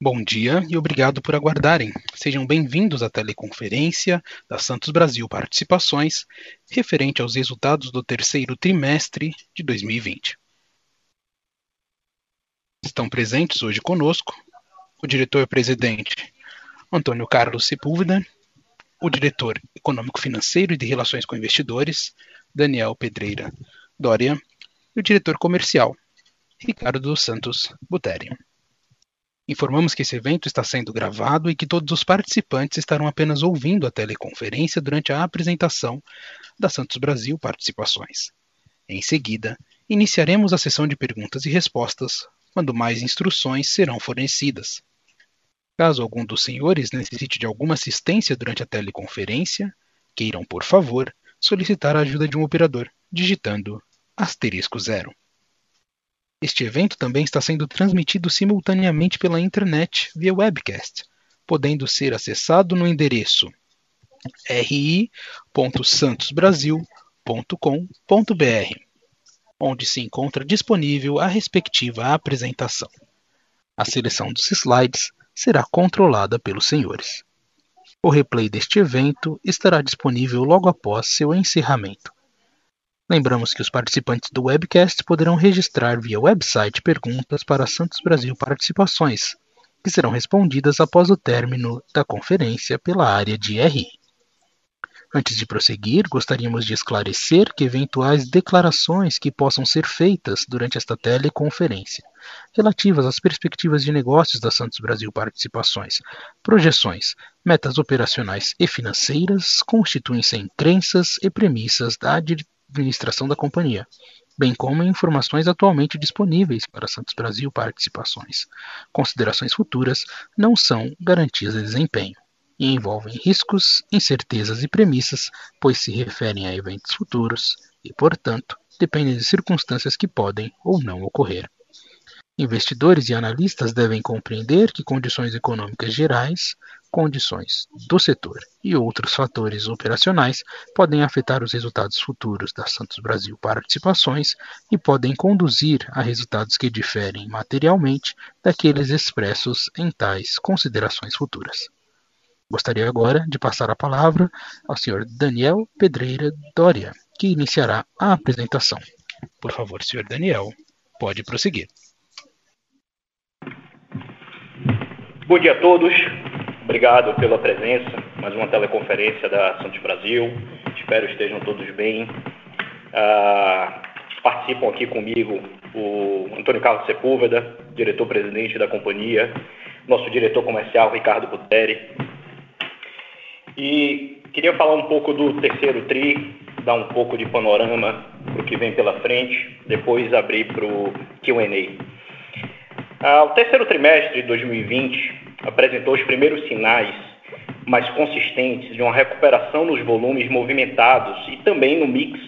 Bom dia e obrigado por aguardarem. Sejam bem-vindos à teleconferência da Santos Brasil Participações, referente aos resultados do terceiro trimestre de 2020. Estão presentes hoje conosco o diretor-presidente Antônio Carlos Sepúlveda, o diretor econômico-financeiro e de relações com investidores, Daniel Pedreira Dória, e o diretor comercial, Ricardo dos Santos Buteri. Informamos que esse evento está sendo gravado e que todos os participantes estarão apenas ouvindo a teleconferência durante a apresentação da Santos Brasil Participações. Em seguida, iniciaremos a sessão de perguntas e respostas, quando mais instruções serão fornecidas. Caso algum dos senhores necessite de alguma assistência durante a teleconferência, queiram, por favor, solicitar a ajuda de um operador, digitando asterisco zero. Este evento também está sendo transmitido simultaneamente pela internet via webcast, podendo ser acessado no endereço ri.santosbrasil.com.br, onde se encontra disponível a respectiva apresentação. A seleção dos slides será controlada pelos senhores. O replay deste evento estará disponível logo após seu encerramento. Lembramos que os participantes do webcast poderão registrar via website perguntas para Santos Brasil Participações, que serão respondidas após o término da conferência pela área de RI. Antes de prosseguir, gostaríamos de esclarecer que eventuais declarações que possam ser feitas durante esta teleconferência, relativas às perspectivas de negócios da Santos Brasil Participações, projeções, metas operacionais e financeiras, constituem-se em crenças e premissas da administração da companhia, bem como informações atualmente disponíveis para Santos Brasil Participações. Considerações futuras não são garantias de desempenho e envolvem riscos, incertezas e premissas, pois se referem a eventos futuros e, portanto, dependem de circunstâncias que podem ou não ocorrer. Investidores e analistas devem compreender que condições econômicas gerais, condições do setor e outros fatores operacionais podem afetar os resultados futuros da Santos Brasil Participações e podem conduzir a resultados que diferem materialmente daqueles expressos em tais considerações futuras. Gostaria agora de passar a palavra ao Sr. Daniel Pedreira Doria, que iniciará a apresentação. Por favor, Sr. Daniel, pode prosseguir. Bom dia a todos. Obrigado pela presença. Mais uma teleconferência da Santos Brasil. Espero estejam todos bem. Ah, participam aqui comigo o Antônio Carlos Sepúlveda, diretor-presidente da companhia, nosso diretor comercial Ricardo Buteri. E queria falar um pouco do terceiro TRI, dar um pouco de panorama para o que vem pela frente, depois abrir para o QA. Ah, o terceiro trimestre de 2020 apresentou os primeiros sinais mais consistentes de uma recuperação nos volumes movimentados e também no mix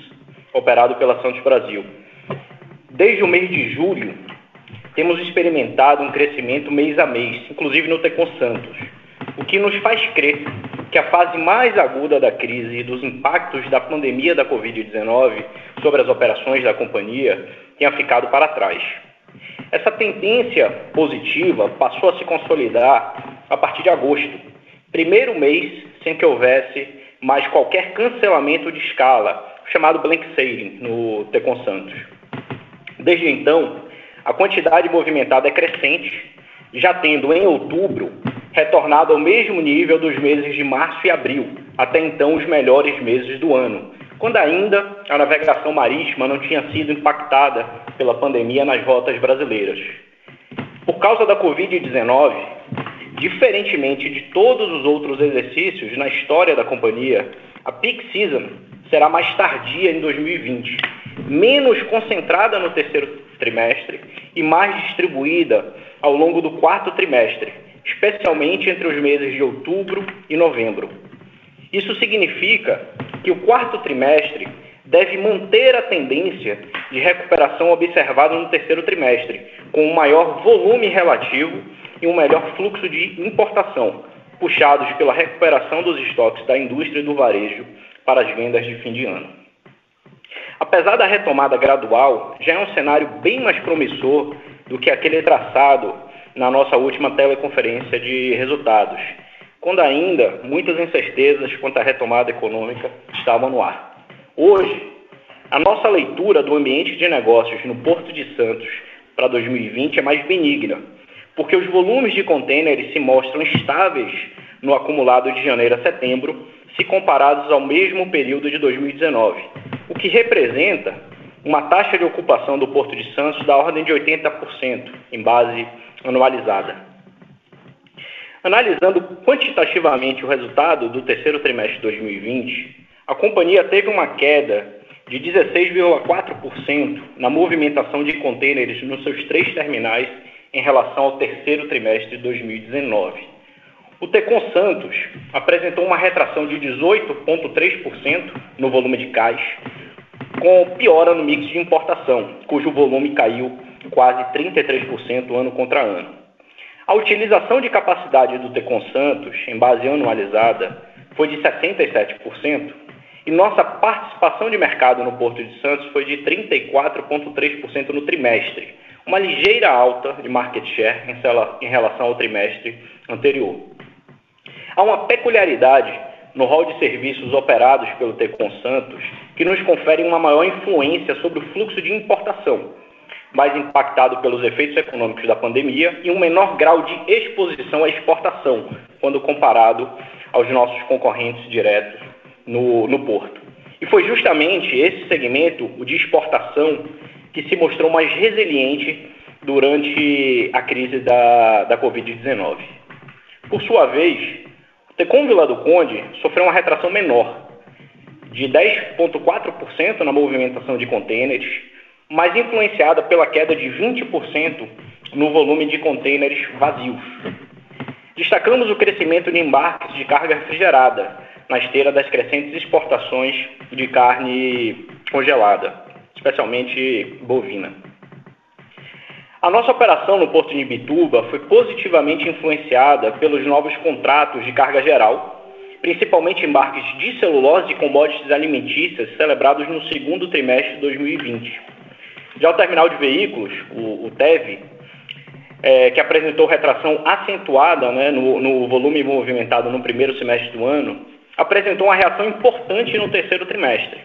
operado pela Santos Brasil. Desde o mês de julho, temos experimentado um crescimento mês a mês, inclusive no Tecon Santos, o que nos faz crer que a fase mais aguda da crise e dos impactos da pandemia da Covid-19 sobre as operações da companhia tenha ficado para trás. Essa tendência positiva passou a se consolidar a partir de agosto, primeiro mês sem que houvesse mais qualquer cancelamento de escala, chamado blank sailing no Tecon Santos. Desde então, a quantidade movimentada é crescente, já tendo em outubro retornado ao mesmo nível dos meses de março e abril, até então os melhores meses do ano, quando ainda a navegação marítima não tinha sido impactada pela pandemia nas rotas brasileiras. Por causa da Covid-19, diferentemente de todos os outros exercícios na história da companhia, a peak season será mais tardia em 2020, menos concentrada no terceiro trimestre e mais distribuída ao longo do quarto trimestre, especialmente entre os meses de outubro e novembro. Isso significa que o quarto trimestre deve manter a tendência de recuperação observada no terceiro trimestre, com um maior volume relativo e um melhor fluxo de importação, puxados pela recuperação dos estoques da indústria e do varejo para as vendas de fim de ano. Apesar da retomada gradual, já é um cenário bem mais promissor do que aquele traçado na nossa última teleconferência de resultados, quando ainda muitas incertezas quanto à retomada econômica estavam no ar. Hoje, a nossa leitura do ambiente de negócios no Porto de Santos para 2020 é mais benigna, porque os volumes de contêineres se mostram estáveis no acumulado de janeiro a setembro, se comparados ao mesmo período de 2019, o que representa uma taxa de ocupação do Porto de Santos da ordem de 80%, em base anualizada. Analisando quantitativamente o resultado do terceiro trimestre de 2020, a companhia teve uma queda de 16,4% na movimentação de contêineres nos seus três terminais em relação ao terceiro trimestre de 2019. O Tecon Santos apresentou uma retração de 18,3% no volume de cais, com piora no mix de importação, cujo volume caiu quase 33% ano contra ano. A utilização de capacidade do Tecon Santos, em base anualizada, foi de 77%, e nossa participação de mercado no Porto de Santos foi de 34,3% no trimestre, uma ligeira alta de market share em relação ao trimestre anterior. Há uma peculiaridade no rol de serviços operados pelo Tecon Santos que nos confere uma maior influência sobre o fluxo de importação, mais impactado pelos efeitos econômicos da pandemia e um menor grau de exposição à exportação, quando comparado aos nossos concorrentes diretos no, no porto. E foi justamente esse segmento, o de exportação, que se mostrou mais resiliente durante a crise da, da Covid-19. Por sua vez, o Tecom Vila do Conde sofreu uma retração menor, de 10,4% na movimentação de contêineres, mas influenciada pela queda de 20% no volume de contêineres vazios. Destacamos o crescimento de embarques de carga refrigerada, na esteira das crescentes exportações de carne congelada, especialmente bovina. A nossa operação no Porto de Ibituba foi positivamente influenciada pelos novos contratos de carga geral, principalmente embarques de celulose e commodities alimentícias celebrados no segundo trimestre de 2020. Já o terminal de veículos, o, o TEV, é, que apresentou retração acentuada né, no, no volume movimentado no primeiro semestre do ano, apresentou uma reação importante no terceiro trimestre.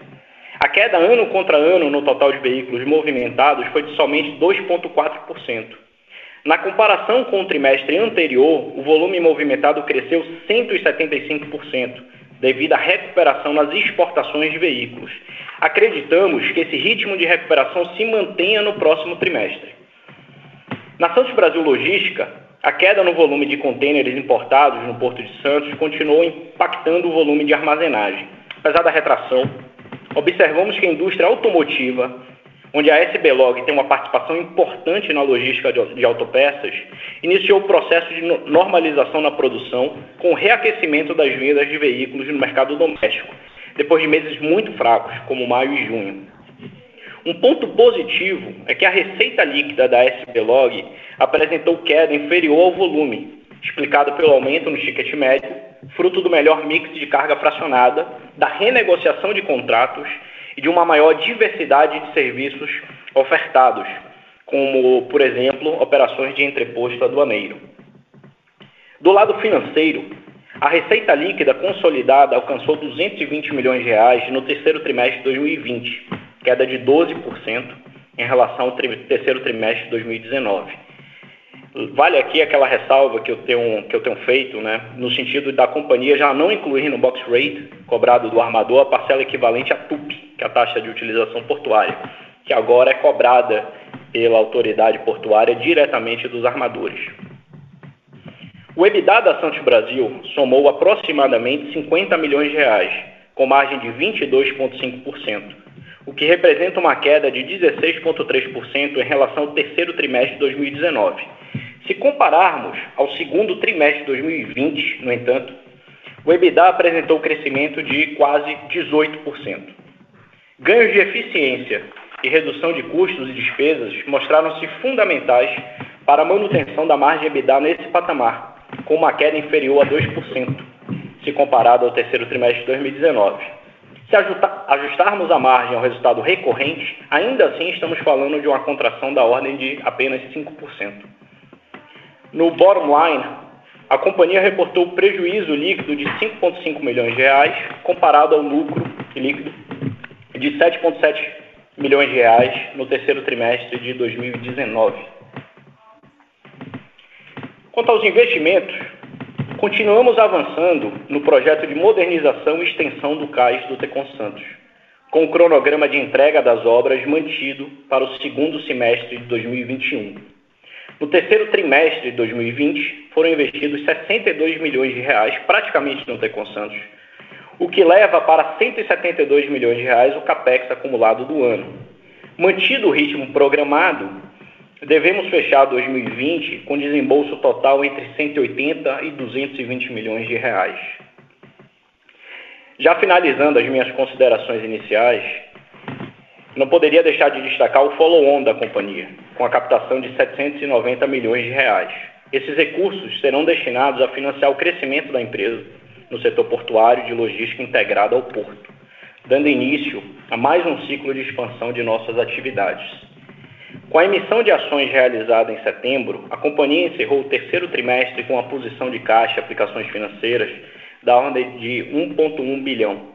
A queda ano contra ano no total de veículos movimentados foi de somente 2,4%. Na comparação com o trimestre anterior, o volume movimentado cresceu 175%, devido à recuperação nas exportações de veículos. Acreditamos que esse ritmo de recuperação se mantenha no próximo trimestre. Na Santos Brasil Logística, a queda no volume de contêineres importados no Porto de Santos continuou impactando o volume de armazenagem. Apesar da retração, observamos que a indústria automotiva, onde a SBLog tem uma participação importante na logística de autopeças, iniciou o processo de normalização na produção com o reaquecimento das vendas de veículos no mercado doméstico, depois de meses muito fracos, como maio e junho. Um ponto positivo é que a receita líquida da SBLog apresentou queda inferior ao volume, explicado pelo aumento no ticket médio, fruto do melhor mix de carga fracionada, da renegociação de contratos e de uma maior diversidade de serviços ofertados, como, por exemplo, operações de entreposto aduaneiro. Do lado financeiro, a receita líquida consolidada alcançou 220 milhões de reais no terceiro trimestre de 2020, queda de 12% em relação ao terceiro trimestre de 2019. Vale aqui aquela ressalva que eu tenho, que eu tenho feito, né, no sentido da companhia já não incluir no box rate cobrado do armador a parcela equivalente à TUP, que é a taxa de utilização portuária, que agora é cobrada pela autoridade portuária diretamente dos armadores. O EBITDA da Santos Brasil somou aproximadamente 50 milhões de reais, com margem de 22,5%, o que representa uma queda de 16,3% em relação ao terceiro trimestre de 2019. Se compararmos ao segundo trimestre de 2020, no entanto, o EBITDA apresentou crescimento de quase 18%. Ganhos de eficiência e redução de custos e despesas mostraram-se fundamentais para a manutenção da margem EBITDA nesse patamar, com uma queda inferior a 2%, se comparado ao terceiro trimestre de 2019. Se ajustarmos a margem ao resultado recorrente, ainda assim estamos falando de uma contração da ordem de apenas 5%. No bottom line, a companhia reportou prejuízo líquido de 5,5 milhões de reais, comparado ao lucro líquido de 7,7 milhões de reais no terceiro trimestre de 2019. Quanto aos investimentos, continuamos avançando no projeto de modernização e extensão do cais do Tecon Santos, com o cronograma de entrega das obras mantido para o segundo semestre de 2021. No terceiro trimestre de 2020, foram investidos 62 milhões de reais, praticamente no Tecon Santos, o que leva para 172 milhões de reais o capex acumulado do ano. Mantido o ritmo programado, devemos fechar 2020 com desembolso total entre 180 e 220 milhões de reais. Já finalizando as minhas considerações iniciais, não poderia deixar de destacar o follow-on da companhia, com a captação de 790 milhões de reais. Esses recursos serão destinados a financiar o crescimento da empresa no setor portuário de logística integrada ao porto, dando início a mais um ciclo de expansão de nossas atividades. Com a emissão de ações realizada em setembro, a companhia encerrou o terceiro trimestre com a posição de caixa e aplicações financeiras da ordem de 1,1 bilhão,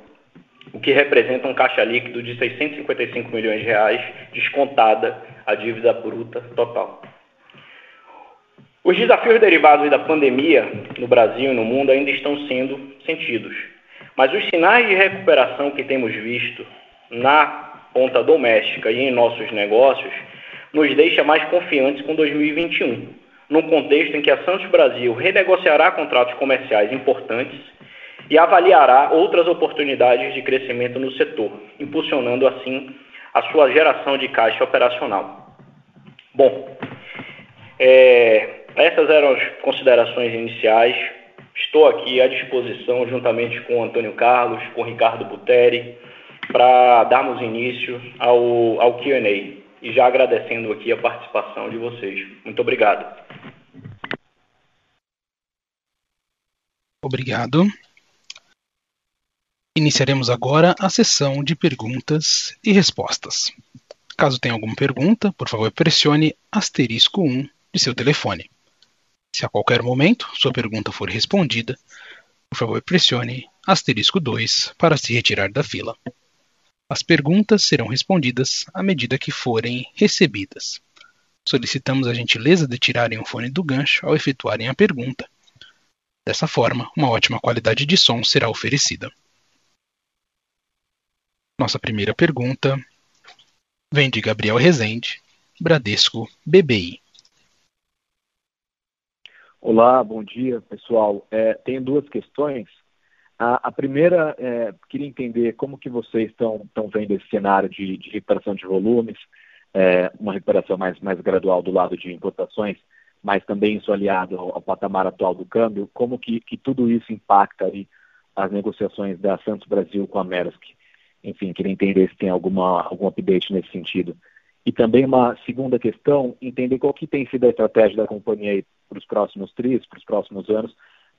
o que representa um caixa líquido de 655 milhões de reais, descontada a dívida bruta total. Os desafios derivados da pandemia no Brasil e no mundo ainda estão sendo sentidos, mas os sinais de recuperação que temos visto na ponta doméstica e em nossos negócios nos deixa mais confiantes com 2021, num contexto em que a Santos Brasil renegociará contratos comerciais importantes e avaliará outras oportunidades de crescimento no setor, impulsionando assim a sua geração de caixa operacional. Bom, é, essas eram as considerações iniciais. Estou aqui à disposição, juntamente com Antônio Carlos, com Ricardo Buteri, para darmos início ao, ao QA. E já agradecendo aqui a participação de vocês. Muito obrigado. Obrigado. Iniciaremos agora a sessão de perguntas e respostas. Caso tenha alguma pergunta, por favor pressione asterisco 1 de seu telefone. Se a qualquer momento sua pergunta for respondida, por favor pressione asterisco 2 para se retirar da fila. As perguntas serão respondidas à medida que forem recebidas. Solicitamos a gentileza de tirarem o fone do gancho ao efetuarem a pergunta. Dessa forma, uma ótima qualidade de som será oferecida. Nossa primeira pergunta vem de Gabriel Rezende, Bradesco BBI. Olá, bom dia, pessoal. É, tenho duas questões. A, a primeira, é, queria entender como que vocês estão vendo esse cenário de, de recuperação de volumes, é, uma recuperação mais, mais gradual do lado de importações, mas também isso aliado ao, ao patamar atual do câmbio, como que, que tudo isso impacta aí as negociações da Santos Brasil com a Maersk? Enfim, queria entender se tem alguma, algum update nesse sentido. E também uma segunda questão, entender qual que tem sido a estratégia da companhia para os próximos tris, para os próximos anos,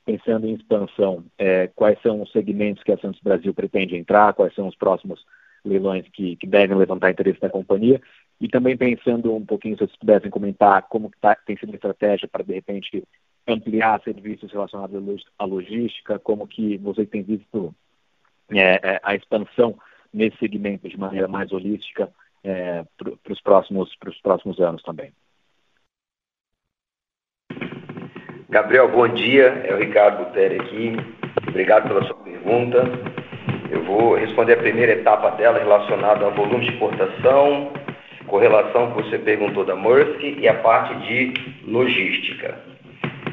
pensando em expansão. É, quais são os segmentos que a Santos Brasil pretende entrar, quais são os próximos leilões que, que devem levantar interesse da companhia, e também pensando um pouquinho, se vocês pudessem comentar como tá, tem sido a estratégia para, de repente, ampliar serviços relacionados à logística, como que vocês têm visto é, é a expansão nesse segmento de maneira mais holística é, para os próximos, próximos anos também. Gabriel, bom dia. É o Ricardo Buteri aqui. Obrigado pela sua pergunta. Eu vou responder a primeira etapa dela relacionada ao volume de exportação, com relação que você perguntou da Maersk e a parte de logística.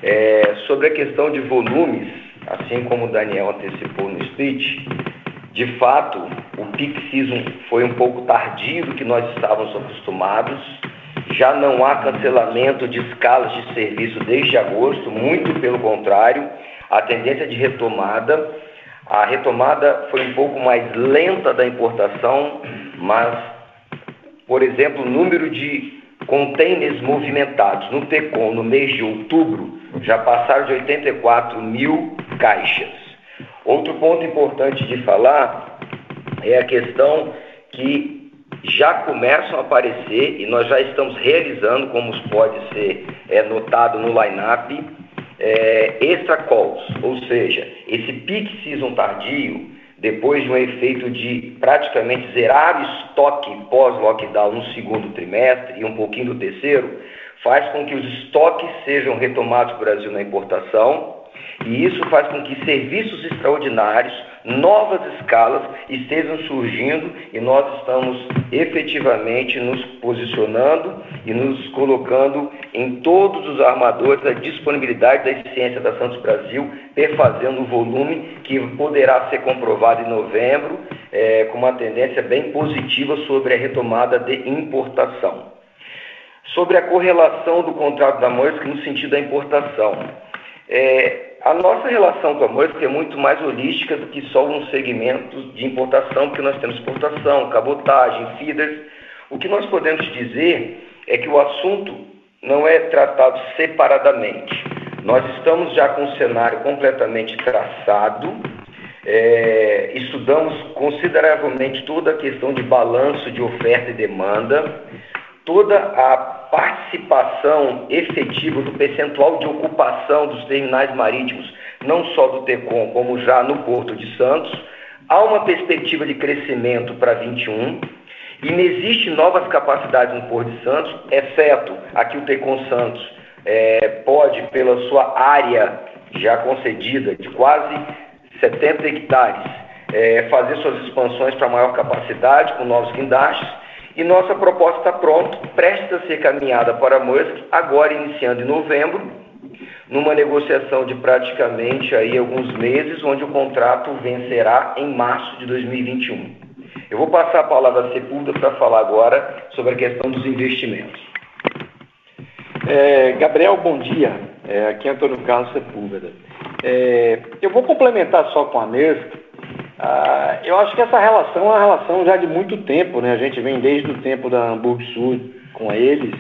É, sobre a questão de volumes, assim como o Daniel antecipou no speech, de fato, o peak season foi um pouco tardio do que nós estávamos acostumados. Já não há cancelamento de escalas de serviço desde agosto, muito pelo contrário, a tendência de retomada. A retomada foi um pouco mais lenta da importação, mas, por exemplo, o número de containers movimentados no TECOM no mês de outubro já passaram de 84 mil caixas. Outro ponto importante de falar é a questão que já começam a aparecer e nós já estamos realizando, como pode ser é notado no line-up, é, extra calls, ou seja, esse peak season tardio, depois de um efeito de praticamente zerar o estoque pós-lockdown no segundo trimestre e um pouquinho do terceiro, faz com que os estoques sejam retomados no Brasil na importação, e isso faz com que serviços extraordinários, novas escalas estejam surgindo e nós estamos efetivamente nos posicionando e nos colocando em todos os armadores a disponibilidade da eficiência da Santos Brasil, perfazendo o volume que poderá ser comprovado em novembro, é, com uma tendência bem positiva sobre a retomada de importação. Sobre a correlação do contrato da Maersk no sentido da importação. É, a nossa relação com a Maersk é muito mais holística do que só um segmento de importação, porque nós temos exportação, cabotagem, feeders. O que nós podemos dizer é que o assunto não é tratado separadamente. Nós estamos já com o cenário completamente traçado, é, estudamos consideravelmente toda a questão de balanço de oferta e demanda, toda a participação efetiva do percentual de ocupação dos terminais marítimos, não só do TECOM, como já no Porto de Santos. Há uma perspectiva de crescimento para 21 e não existe novas capacidades no Porto de Santos, exceto aqui o TECOM Santos é, pode, pela sua área já concedida de quase 70 hectares, é, fazer suas expansões para maior capacidade com novos guindastes e nossa proposta está pronta, prestes a ser caminhada para Musk, agora iniciando em novembro, numa negociação de praticamente aí alguns meses, onde o contrato vencerá em março de 2021. Eu vou passar a palavra a Sepúlveda para falar agora sobre a questão dos investimentos. É, Gabriel, bom dia. É, aqui é Antônio Carlos Sepúlveda. É, eu vou complementar só com a Nesco, ah, eu acho que essa relação é uma relação já de muito tempo, né? A gente vem desde o tempo da Hamburg Sul com eles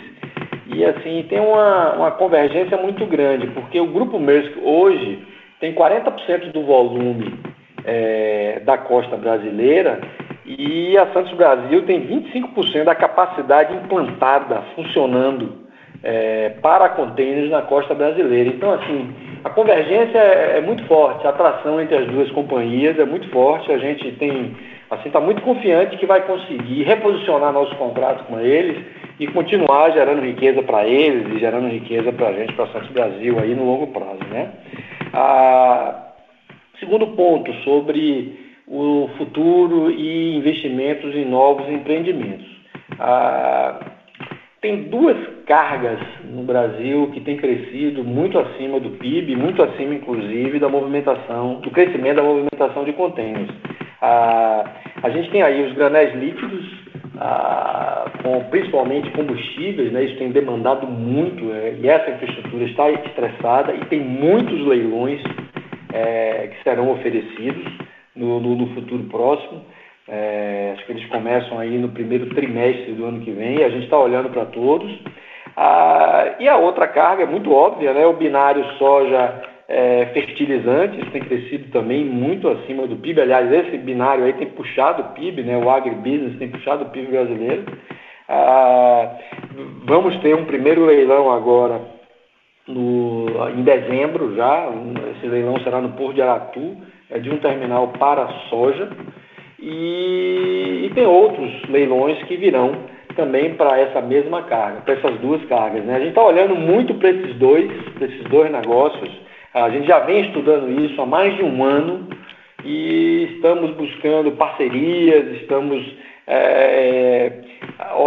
e assim tem uma, uma convergência muito grande, porque o grupo Maersk hoje tem 40% do volume é, da costa brasileira e a Santos Brasil tem 25% da capacidade implantada, funcionando é, para contêineres na costa brasileira. Então, assim, a convergência é, é, muito forte, a atração entre as duas companhias é muito forte. A gente tem, assim, está muito confiante que vai conseguir reposicionar nossos contratos com eles e continuar gerando riqueza para eles e gerando riqueza para a gente, para Santos Brasil aí no longo prazo, né? Ah, segundo ponto sobre o futuro e investimentos em novos empreendimentos. Ah, tem duas cargas no Brasil que têm crescido muito acima do PIB, muito acima, inclusive, da movimentação, do crescimento da movimentação de contêineres. A, a gente tem aí os granéis líquidos, a, com principalmente combustíveis, né, isso tem demandado muito, é, e essa infraestrutura está estressada e tem muitos leilões é, que serão oferecidos no, no, no futuro próximo. É, acho que eles começam aí no primeiro trimestre do ano que vem, a gente está olhando para todos. Ah, e a outra carga é muito óbvia, né? o binário soja é, fertilizantes tem crescido também muito acima do PIB. Aliás, esse binário aí tem puxado o PIB, né? o agribusiness tem puxado o PIB brasileiro. Ah, vamos ter um primeiro leilão agora no, em dezembro já. Esse leilão será no Porto de Aratu, é de um terminal para soja. E, e tem outros leilões que virão também para essa mesma carga, para essas duas cargas. Né? A gente está olhando muito para esses dois, para esses dois negócios. A gente já vem estudando isso há mais de um ano e estamos buscando parcerias, estamos é,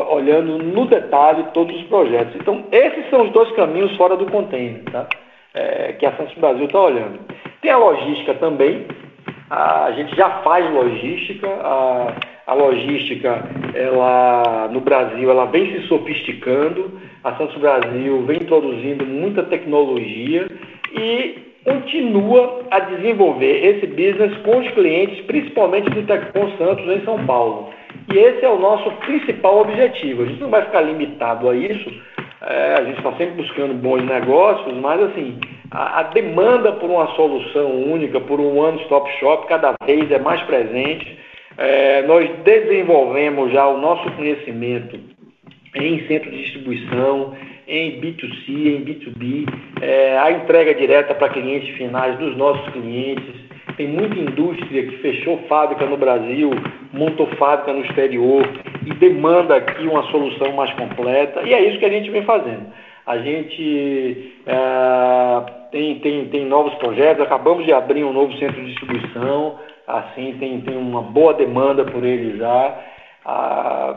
olhando no detalhe todos os projetos. Então, esses são os dois caminhos fora do container, tá? É, que a Santos Brasil está olhando. Tem a logística também, a gente já faz logística, a, a logística ela, no Brasil ela vem se sofisticando, a Santos Brasil vem introduzindo muita tecnologia e continua a desenvolver esse business com os clientes, principalmente do Tecpon Santos em São Paulo. E esse é o nosso principal objetivo. A gente não vai ficar limitado a isso, é, a gente está sempre buscando bons negócios, mas assim, a, a, demanda por uma solução única, por um one-stop shop, cada vez é mais presente. É, nós desenvolvemos já o nosso conhecimento em centro de distribuição, em B2C, em B2B, é, a entrega direta para clientes finais dos nossos clientes. Tem muita indústria que fechou fábrica no Brasil, montou fábrica no exterior e demanda aqui uma solução mais completa. E é isso que a gente vem fazendo. A gente é, tem, tem, tem novos projetos, acabamos de abrir um novo centro de distribuição, assim tem, tem uma boa demanda por ele já. A,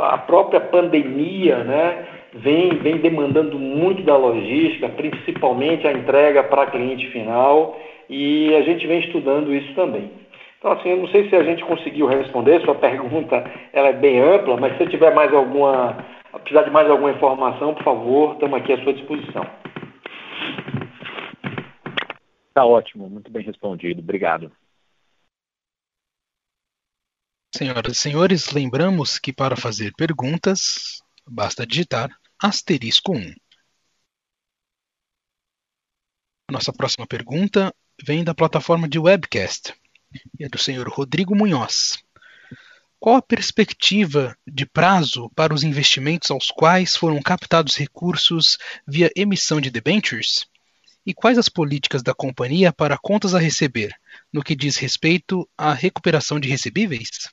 a própria pandemia né, vem, vem demandando muito da logística, principalmente a entrega para cliente final, e a gente vem estudando isso também. Então, assim, eu não sei se a gente conseguiu responder, sua pergunta ela é bem ampla, mas se tiver mais alguma, precisar de mais alguma informação, por favor, estamos aqui à sua disposição. Está ótimo, muito bem respondido. Obrigado. Senhoras e senhores, lembramos que para fazer perguntas, basta digitar asterisco 1. Nossa próxima pergunta vem da plataforma de webcast e é do senhor Rodrigo Munhoz. Qual a perspectiva de prazo para os investimentos aos quais foram captados recursos via emissão de debentures? E quais as políticas da companhia para contas a receber, no que diz respeito à recuperação de recebíveis?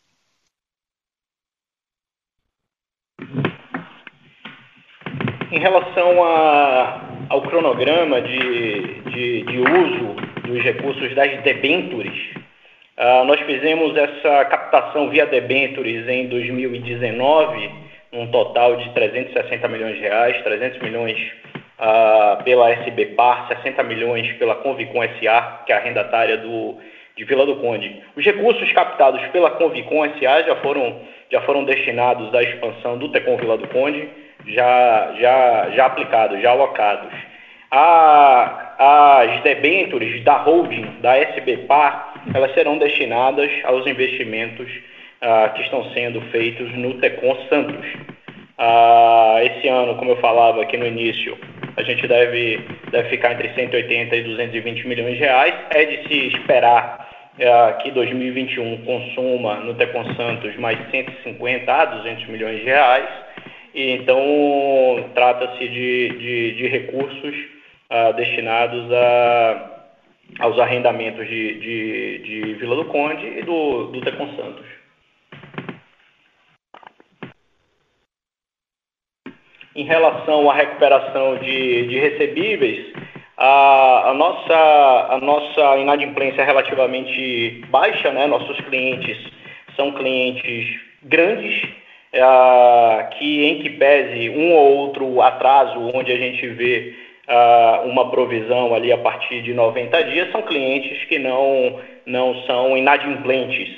Em relação a, ao cronograma de, de, de, uso dos recursos das debentures, uh, nós fizemos essa captação via debentures em 2019, um total de 360 milhões de reais, 300 milhões uh, pela SBPAR, 60 milhões pela Convicom SA, que é a arrendatária do, de Vila do Conde. Os recursos captados pela Convicom SA já foram, já foram destinados à expansão do Tecom Vila do Conde, já, já, já aplicados, já alocados. A, as debêntures da holding, da SBPAR, elas serão destinadas aos investimentos ah, que estão sendo feitos no Tecom Santos. Ah, esse ano, como eu falava aqui no início, a gente deve, deve ficar entre 180 e 220 milhões de reais. É de se esperar ah, que 2021 consuma no Tecom Santos mais 150 a 200 milhões de reais. E, então, trata-se de, de, de, recursos ah, destinados a, aos arrendamentos de, de, de, Vila do Conde e do, do Tecon Santos. Em relação à recuperação de, de recebíveis, a, a, nossa, a nossa inadimplência é relativamente baixa, né? nossos clientes são clientes grandes, é, que em que pese um ou outro atraso, onde a gente vê uh, uma provisão ali a partir de 90 dias, são clientes que não, não são inadimplentes.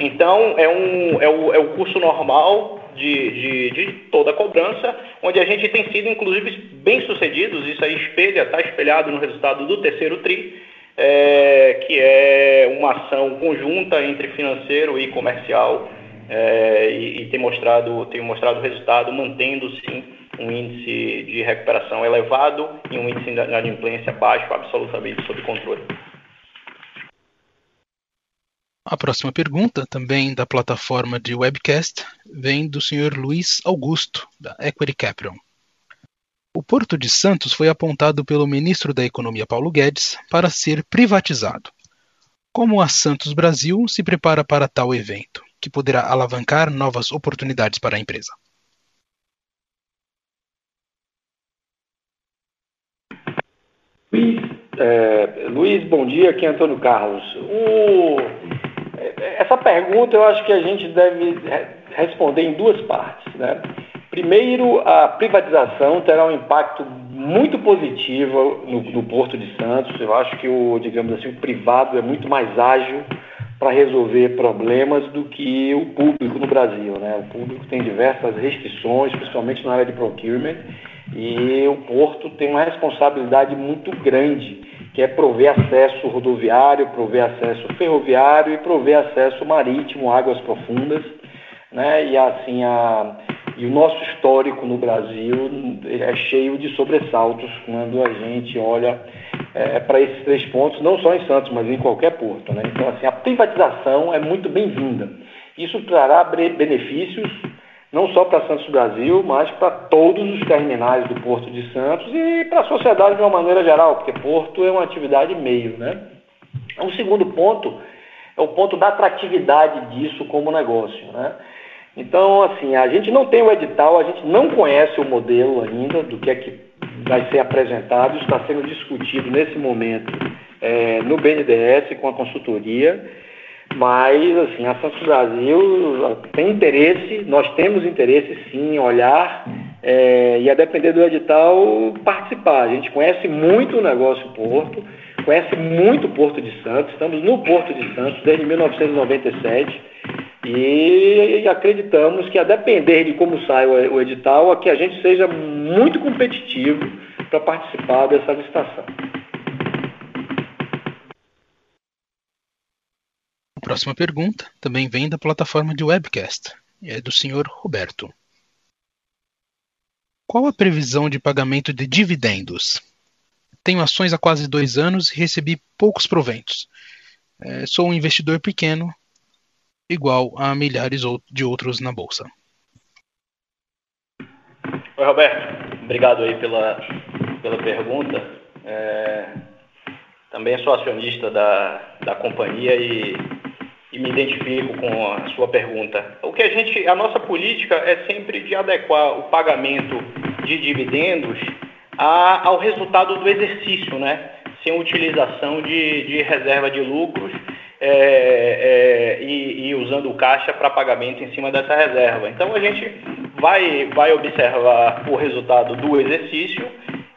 Então, é, um, é, o, é o curso normal de, de, de, toda a cobrança, onde a gente tem sido, inclusive, bem sucedidos, isso aí espelha, está espelhado no resultado do terceiro TRI, é, que é uma ação conjunta entre financeiro e comercial é, e, e tem mostrado, tem mostrado resultado, mantendo sim um índice de recuperação elevado e um índice de inadimplência baixo, absolutamente sob controle. A próxima pergunta, também da plataforma de webcast, vem do Sr. Luiz Augusto, da Equity Capital. O Porto de Santos foi apontado pelo ministro da Economia Paulo Guedes para ser privatizado. Como a Santos Brasil se prepara para tal evento? Que poderá alavancar novas oportunidades para a empresa. Luiz, é, Luiz bom dia, aqui é Antônio Carlos. O, essa pergunta eu acho que a gente deve responder em duas partes. Né? Primeiro, a privatização terá um impacto muito positivo no, no Porto de Santos. Eu acho que o, digamos assim, o privado é muito mais ágil para resolver problemas do que o público no Brasil. Né? O público tem diversas restrições, principalmente na área de procurement, e o porto tem uma responsabilidade muito grande, que é prover acesso rodoviário, prover acesso ferroviário e prover acesso marítimo, águas profundas. Né? E assim a, e o nosso histórico no Brasil é cheio de sobressaltos quando a gente olha é, para esses três pontos, não só em Santos, mas em qualquer porto. Né? Então, assim, a privatização é muito bem-vinda. Isso trará benefícios não só para Santos Brasil, mas para todos os terminais do Porto de Santos e para a sociedade de uma maneira geral, porque Porto é uma atividade meio, né? Um segundo ponto é o ponto da atratividade disso como negócio, né? Então, assim, a gente não tem o edital, a gente não conhece o modelo ainda do que é que vai ser apresentado, está sendo discutido nesse momento é, no BNDES com a consultoria. Mas, assim, a Santos Brasil tem interesse, nós temos interesse sim em olhar é, e a depender do edital participar. A gente conhece muito o negócio Porto, conhece muito o Porto de Santos, estamos no Porto de Santos desde 1997 e acreditamos que a depender de como sai o edital, aqui a gente seja muito competitivo para participar dessa licitação. Próxima pergunta também vem da plataforma de webcast e é do senhor Roberto. Qual a previsão de pagamento de dividendos? Tenho ações há quase dois anos e recebi poucos proventos. É, sou um investidor pequeno, igual a milhares de outros na bolsa. Oi, Roberto. Obrigado aí pela, pela pergunta. É, também sou acionista da, da companhia e e me identifico com a sua pergunta. O que a gente, a nossa política é sempre de adequar o pagamento de dividendos a, ao resultado do exercício, né? Sem utilização de, de reserva de lucros é, é, e, e, usando o caixa para pagamento em cima dessa reserva. Então a gente vai, vai observar o resultado do exercício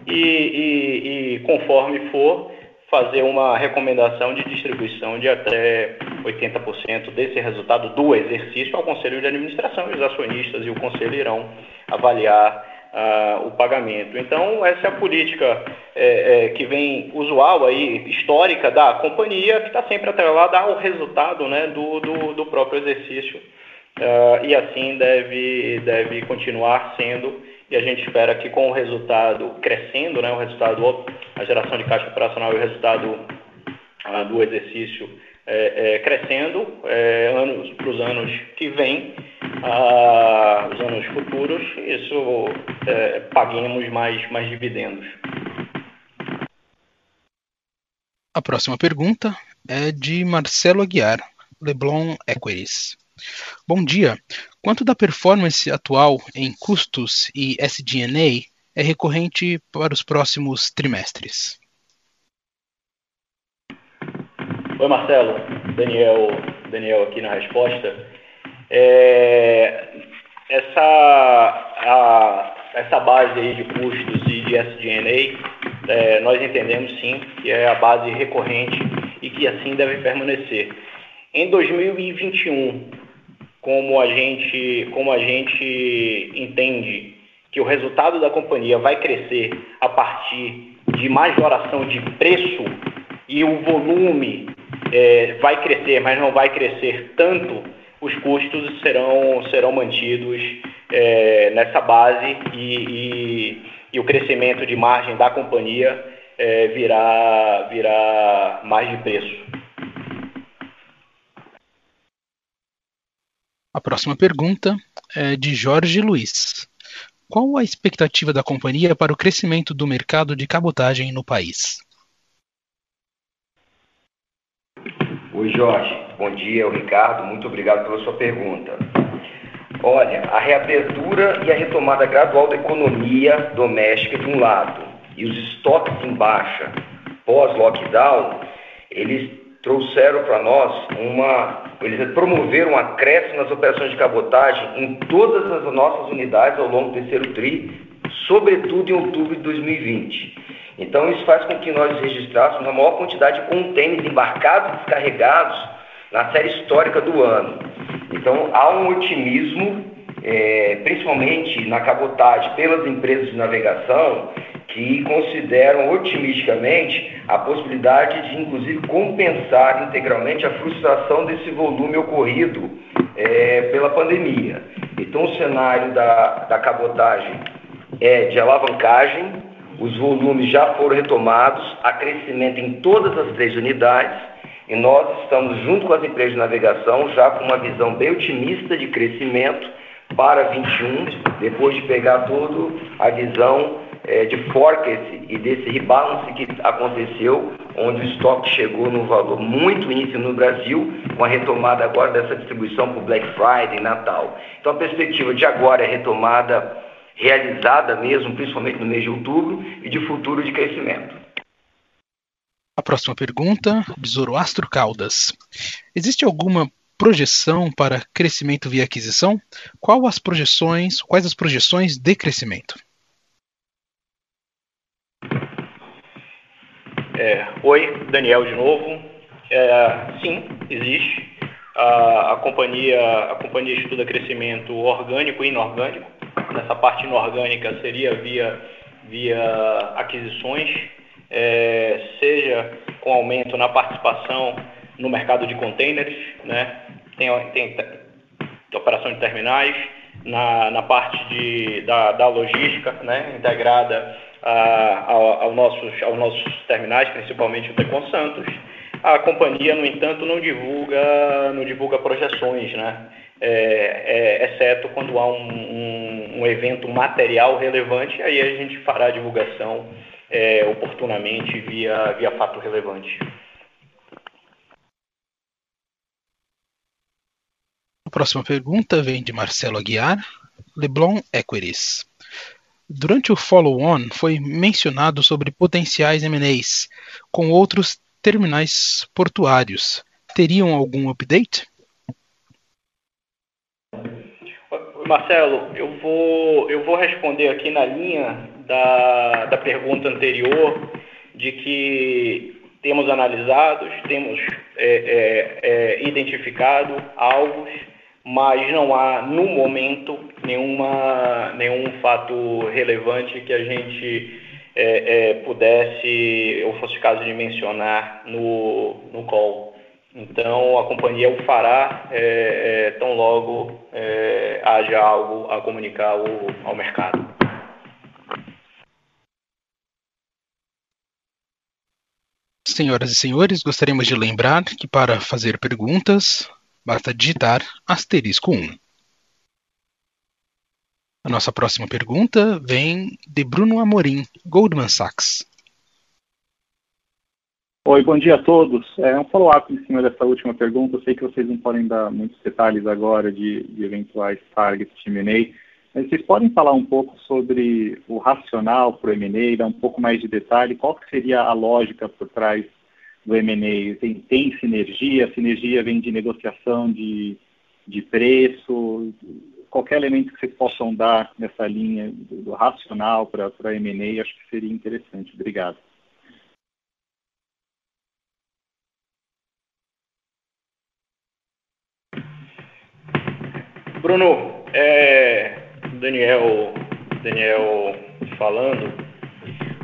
e, e, e conforme for fazer uma recomendação de distribuição de até 80% desse resultado do exercício ao Conselho de Administração. Os acionistas e o Conselho irão avaliar uh, o pagamento. Então, essa é a política é, é, que vem usual, aí, histórica da companhia, que está sempre atrelada ao resultado né, do, do, do próprio exercício. Uh, e assim deve, deve continuar sendo e a gente espera que com o resultado crescendo, né, o resultado, a geração de caixa operacional e o resultado ah, do exercício é, é, crescendo é, anos para os anos que vêm, ah, os anos futuros, isso é, paguemos mais, mais dividendos. A próxima pergunta é de Marcelo Aguiar, Leblon Equities. Bom dia. Quanto da performance atual em custos e SG&A é recorrente para os próximos trimestres? Oi, Marcelo. Daniel, Daniel aqui na resposta. É, essa, a, essa base aí de custos e de SG&A, é, nós entendemos sim que é a base recorrente e que assim deve permanecer. Em 2021, como a gente, como a gente entende que o resultado da companhia vai crescer a partir de majoração de preço e o volume é, vai crescer, mas não vai crescer tanto, os custos serão, serão mantidos é, nessa base e, e, e, o crescimento de margem da companhia é, virá, virá mais de preço. A próxima pergunta é de Jorge Luiz. Qual a expectativa da companhia para o crescimento do mercado de cabotagem no país? Oi, Jorge. Bom dia, o Ricardo. Muito obrigado pela sua pergunta. Olha, a reabertura e a retomada gradual da economia doméstica de um lado e os estoques em baixa pós-lockdown, eles trouxeram para nós uma. Eles promoveram um acréscimo nas operações de cabotagem em todas as nossas unidades ao longo do terceiro TRI, sobretudo em outubro de 2020. Então, isso faz com que nós registrássemos a maior quantidade de contêineres embarcados e descarregados na série histórica do ano. Então, há um otimismo, é, principalmente na cabotagem, pelas empresas de navegação, que consideram otimisticamente a possibilidade de, inclusive, compensar integralmente a frustração desse volume ocorrido é, pela pandemia. Então, o cenário da, da cabotagem é de alavancagem, os volumes já foram retomados, há crescimento em todas as três unidades, e nós estamos, junto com as empresas de navegação, já com uma visão bem otimista de crescimento para 21, depois de pegar toda a visão é, de forecast e desse rebalance que aconteceu, onde o estoque chegou num valor muito ínfimo no Brasil, com a retomada agora dessa distribuição para o Black Friday, Natal. Então a perspectiva de agora é retomada realizada mesmo, principalmente no mês de outubro, e de futuro de crescimento. A próxima pergunta, Zoroastro Caldas. Existe alguma projeção para crescimento via aquisição? Qual as projeções, quais as projeções de crescimento? É, oi, Daniel de novo. É, sim, existe. A, a, companhia, a companhia estuda crescimento orgânico e inorgânico. Nessa parte inorgânica seria via, via aquisições, é, seja com aumento na participação no mercado de containers, né? tem, tem, operação de terminais, na, na parte de, da, da logística né? integrada a, ao, nossos, aos nossos terminais, principalmente o Tecon Santos. A companhia, no entanto, não divulga, não divulga projeções, né? É, é, exceto quando há um, um, um, evento material relevante, aí a gente fará a divulgação é, oportunamente via, via fato relevante. A próxima pergunta vem de Marcelo Aguiar, Leblon Equities. Durante o follow-on foi mencionado sobre potenciais M&As com outros terminais portuários. Teriam algum update? Marcelo, eu vou, eu vou responder aqui na linha da, da pergunta anterior, de que temos analisado, temos é, é, é, identificado alvos mas não há, no momento, nenhuma, nenhum fato relevante que a gente é, é, pudesse, ou fosse caso de mencionar no, no call. Então, a companhia o fará é, é tão logo é, haja algo a comunicar ao, ao mercado. Senhoras e senhores, gostaríamos de lembrar que para fazer perguntas, Basta digitar asterisco 1. A nossa próxima pergunta vem de Bruno Amorim, Goldman Sachs. Oi, bom dia a todos. É um follow-up em cima dessa última pergunta. Eu sei que vocês não podem dar muitos detalhes agora de, de eventuais targets de M&A, mas vocês podem falar um pouco sobre o racional para o M&A, dar um pouco mais de detalhe, qual que seria a lógica por trás do M&A? Tem, tem sinergia? A sinergia vem de negociação de, de preço? Qualquer elemento que vocês possam dar nessa linha do, do racional para M&A, acho que seria interessante. Obrigado. Bruno, é, Daniel, Daniel falando,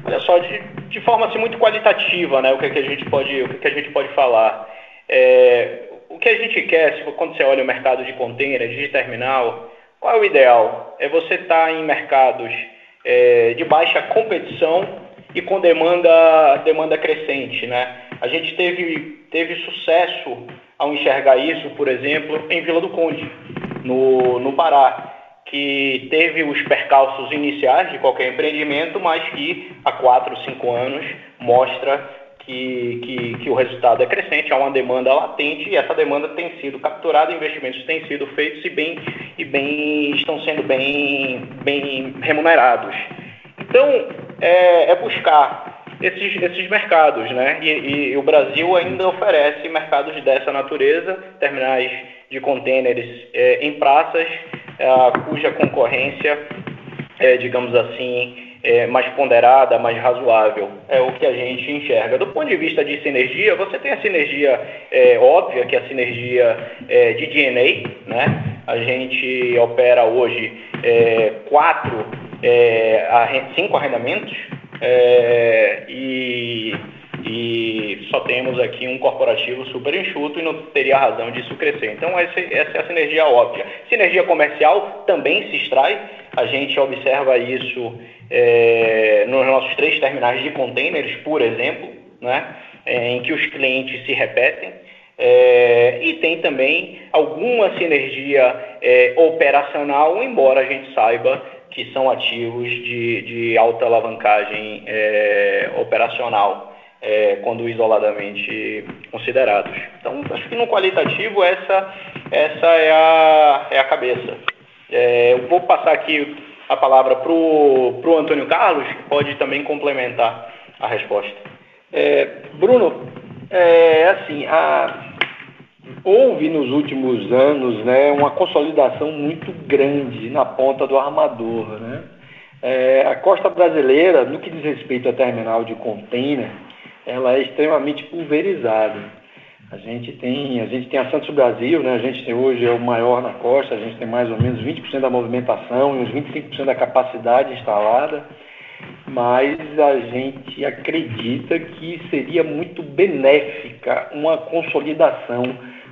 olha só, de, de forma assim, muito qualitativa, né, o que, é que a gente pode, o que, é que a gente pode falar. É, o que a gente quer, quando você olha o mercado de container, de terminal, qual é o ideal? É você estar tá em mercados é, de baixa competição e com demanda, demanda crescente, né? A gente teve, teve sucesso ao enxergar isso, por exemplo, em Vila do Conde, no, no Pará que teve os percalços iniciais de qualquer empreendimento, mas que há quatro, cinco anos mostra que, que, que, o resultado é crescente, há uma demanda latente e essa demanda tem sido capturada, investimentos têm sido feitos e, bem, e bem, estão sendo bem, bem remunerados. Então, é, é buscar esses, esses mercados, né? E, e, e, o Brasil ainda oferece mercados dessa natureza, terminais de contêineres é, em praças, cuja concorrência, é, digamos assim, é mais ponderada, mais razoável. É o que a gente enxerga. Do ponto de vista de sinergia, você tem a sinergia é, óbvia, que é a sinergia é, de DNA. Né? A gente opera hoje é, quatro, é, cinco arrendamentos é, e e só temos aqui um corporativo super enxuto e não teria razão disso crescer. Então, essa, essa é a sinergia óbvia. Sinergia comercial também se extrai, a gente observa isso é, nos nossos três terminais de containers, por exemplo, né, é, em que os clientes se repetem. É, e tem também alguma sinergia é, operacional, embora a gente saiba que são ativos de, de alta alavancagem é, operacional, é, quando isoladamente considerados. Então, acho que no qualitativo essa, essa é, a, é a cabeça. É, eu vou passar aqui a palavra para o Antônio Carlos, que pode também complementar a resposta. É, Bruno, é assim, a, houve nos últimos anos né, uma consolidação muito grande na ponta do armador. Né? É, a costa brasileira, no que diz respeito a terminal de container, ela é extremamente pulverizada. A gente tem, a gente tem a Santos Brasil, né? A gente tem hoje é o maior na costa, a gente tem mais ou menos 20% da movimentação e uns 25% da capacidade instalada, mas a gente acredita que seria muito benéfica uma consolidação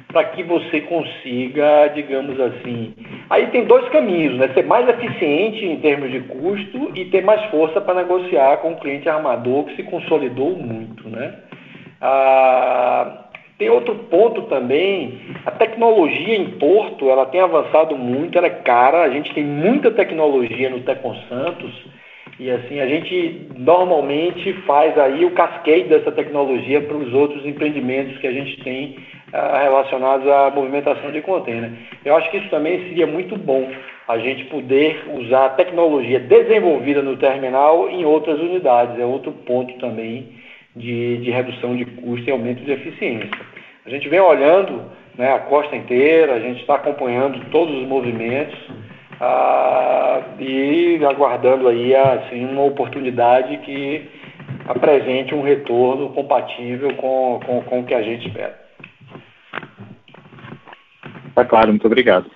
para que você consiga, digamos assim. Aí tem dois caminhos, né? Ser mais eficiente em termos de custo e ter mais força para negociar com o cliente armador que se consolidou muito, né? Ah, tem outro ponto também, a tecnologia em Porto, ela tem avançado muito, ela é cara, a gente tem muita tecnologia no Tecon Santos, e assim, a gente normalmente faz aí o cascade dessa tecnologia para os outros empreendimentos que a gente tem ah, relacionados à movimentação de container. Eu acho que isso também seria muito bom, a gente poder usar a tecnologia desenvolvida no terminal em outras unidades. É outro ponto também de, de redução de custo e aumento de eficiência. A gente vem olhando né, a costa inteira, a gente está acompanhando todos os movimentos ah, e aguardando aí assim, uma oportunidade que apresente um retorno compatível com, com, com o que a gente espera. Está claro, muito obrigado.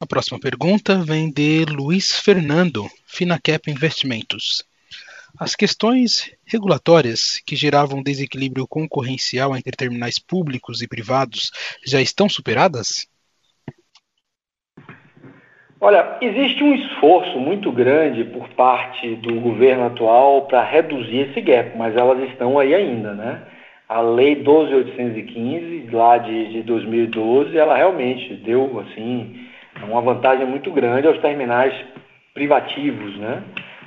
A próxima pergunta vem de Luiz Fernando, Finacap Investimentos. As questões regulatórias que geravam desequilíbrio concorrencial entre terminais públicos e privados já estão superadas? Olha, existe um esforço muito grande por parte do governo atual para reduzir esse gap, mas elas estão aí ainda, né? A Lei 12.815, lá de, de 2012, ela realmente deu, assim, uma vantagem muito grande aos terminais privativos, né?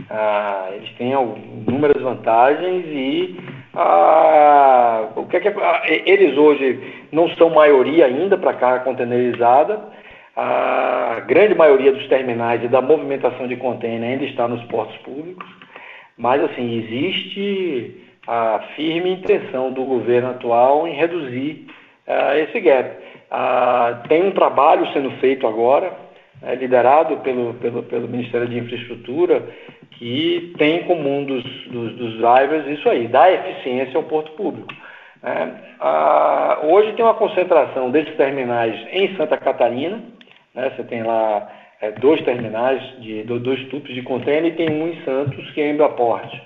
Ah, eles têm inúmeras vantagens e ah, o que é que, ah, eles hoje não são maioria ainda para carga containerizada. A grande maioria dos terminais e da movimentação de contêiner ainda está nos portos públicos, mas assim existe a firme intenção do governo atual em reduzir ah, esse gap. Ah, tem um trabalho sendo feito agora, é, liderado pelo, pelo, pelo Ministério de Infraestrutura, que tem como um dos, dos, dos drivers isso aí, dar eficiência ao porto público. É, a, hoje tem uma concentração desses terminais em Santa Catarina, né, você tem lá é, dois terminais, de, dois tubos de contêiner e tem um em Santos que é Embraporte.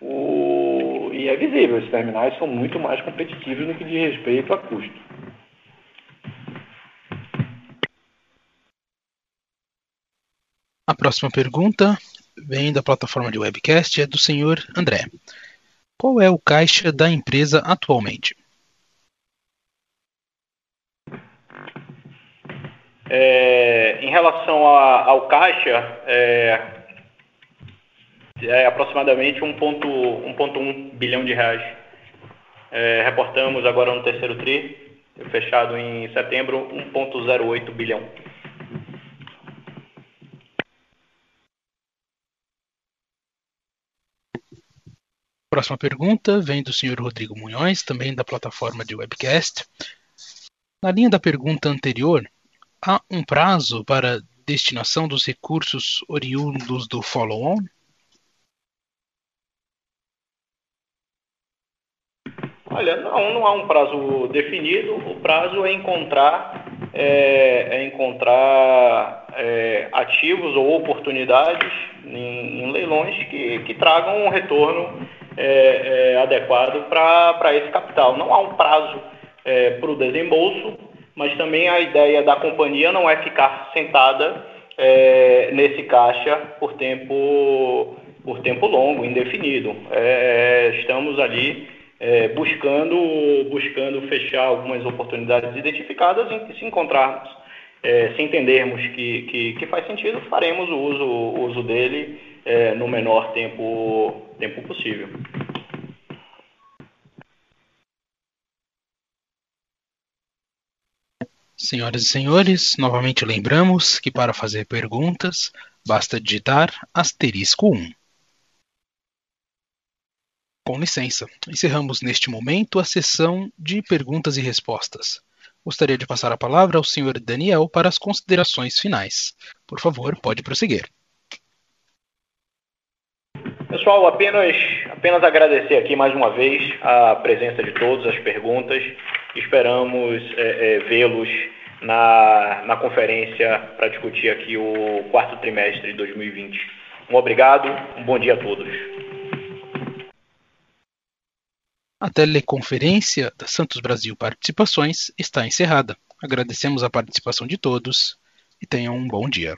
O, e é visível, esses terminais são muito mais competitivos no que diz respeito a custo. A próxima pergunta vem da plataforma de webcast, é do senhor André. Qual é o caixa da empresa atualmente? É, em relação a, ao caixa, é, é aproximadamente 1,1 bilhão de reais. É, reportamos agora no terceiro TRI, fechado em setembro, 1,08 bilhão. Próxima pergunta vem do senhor Rodrigo Munhões, também da plataforma de webcast. Na linha da pergunta anterior, há um prazo para destinação dos recursos oriundos do follow-on? Olha, não, não há um prazo definido. O prazo é encontrar, é, é encontrar é, ativos ou oportunidades em, em leilões que, que, tragam um retorno é, é adequado para esse capital. Não há um prazo é, para o desembolso, mas também a ideia da companhia não é ficar sentada é, nesse caixa por tempo por tempo longo, indefinido. É, estamos ali é, buscando, buscando fechar algumas oportunidades identificadas e se encontrarmos, é, se entendermos que, que, que, faz sentido, faremos o uso, o uso dele é, no menor tempo, tempo possível. Senhoras e senhores, novamente lembramos que para fazer perguntas basta digitar asterisco 1. Com licença, encerramos neste momento a sessão de perguntas e respostas. Gostaria de passar a palavra ao Sr. Daniel para as considerações finais. Por favor, pode prosseguir. Pessoal, apenas, apenas agradecer aqui mais uma vez a presença de todos, as perguntas. Esperamos é, é, vê-los na, na conferência para discutir aqui o quarto trimestre de 2020. Um obrigado, um bom dia a todos. A teleconferência da Santos Brasil Participações está encerrada. Agradecemos a participação de todos e tenham um bom dia.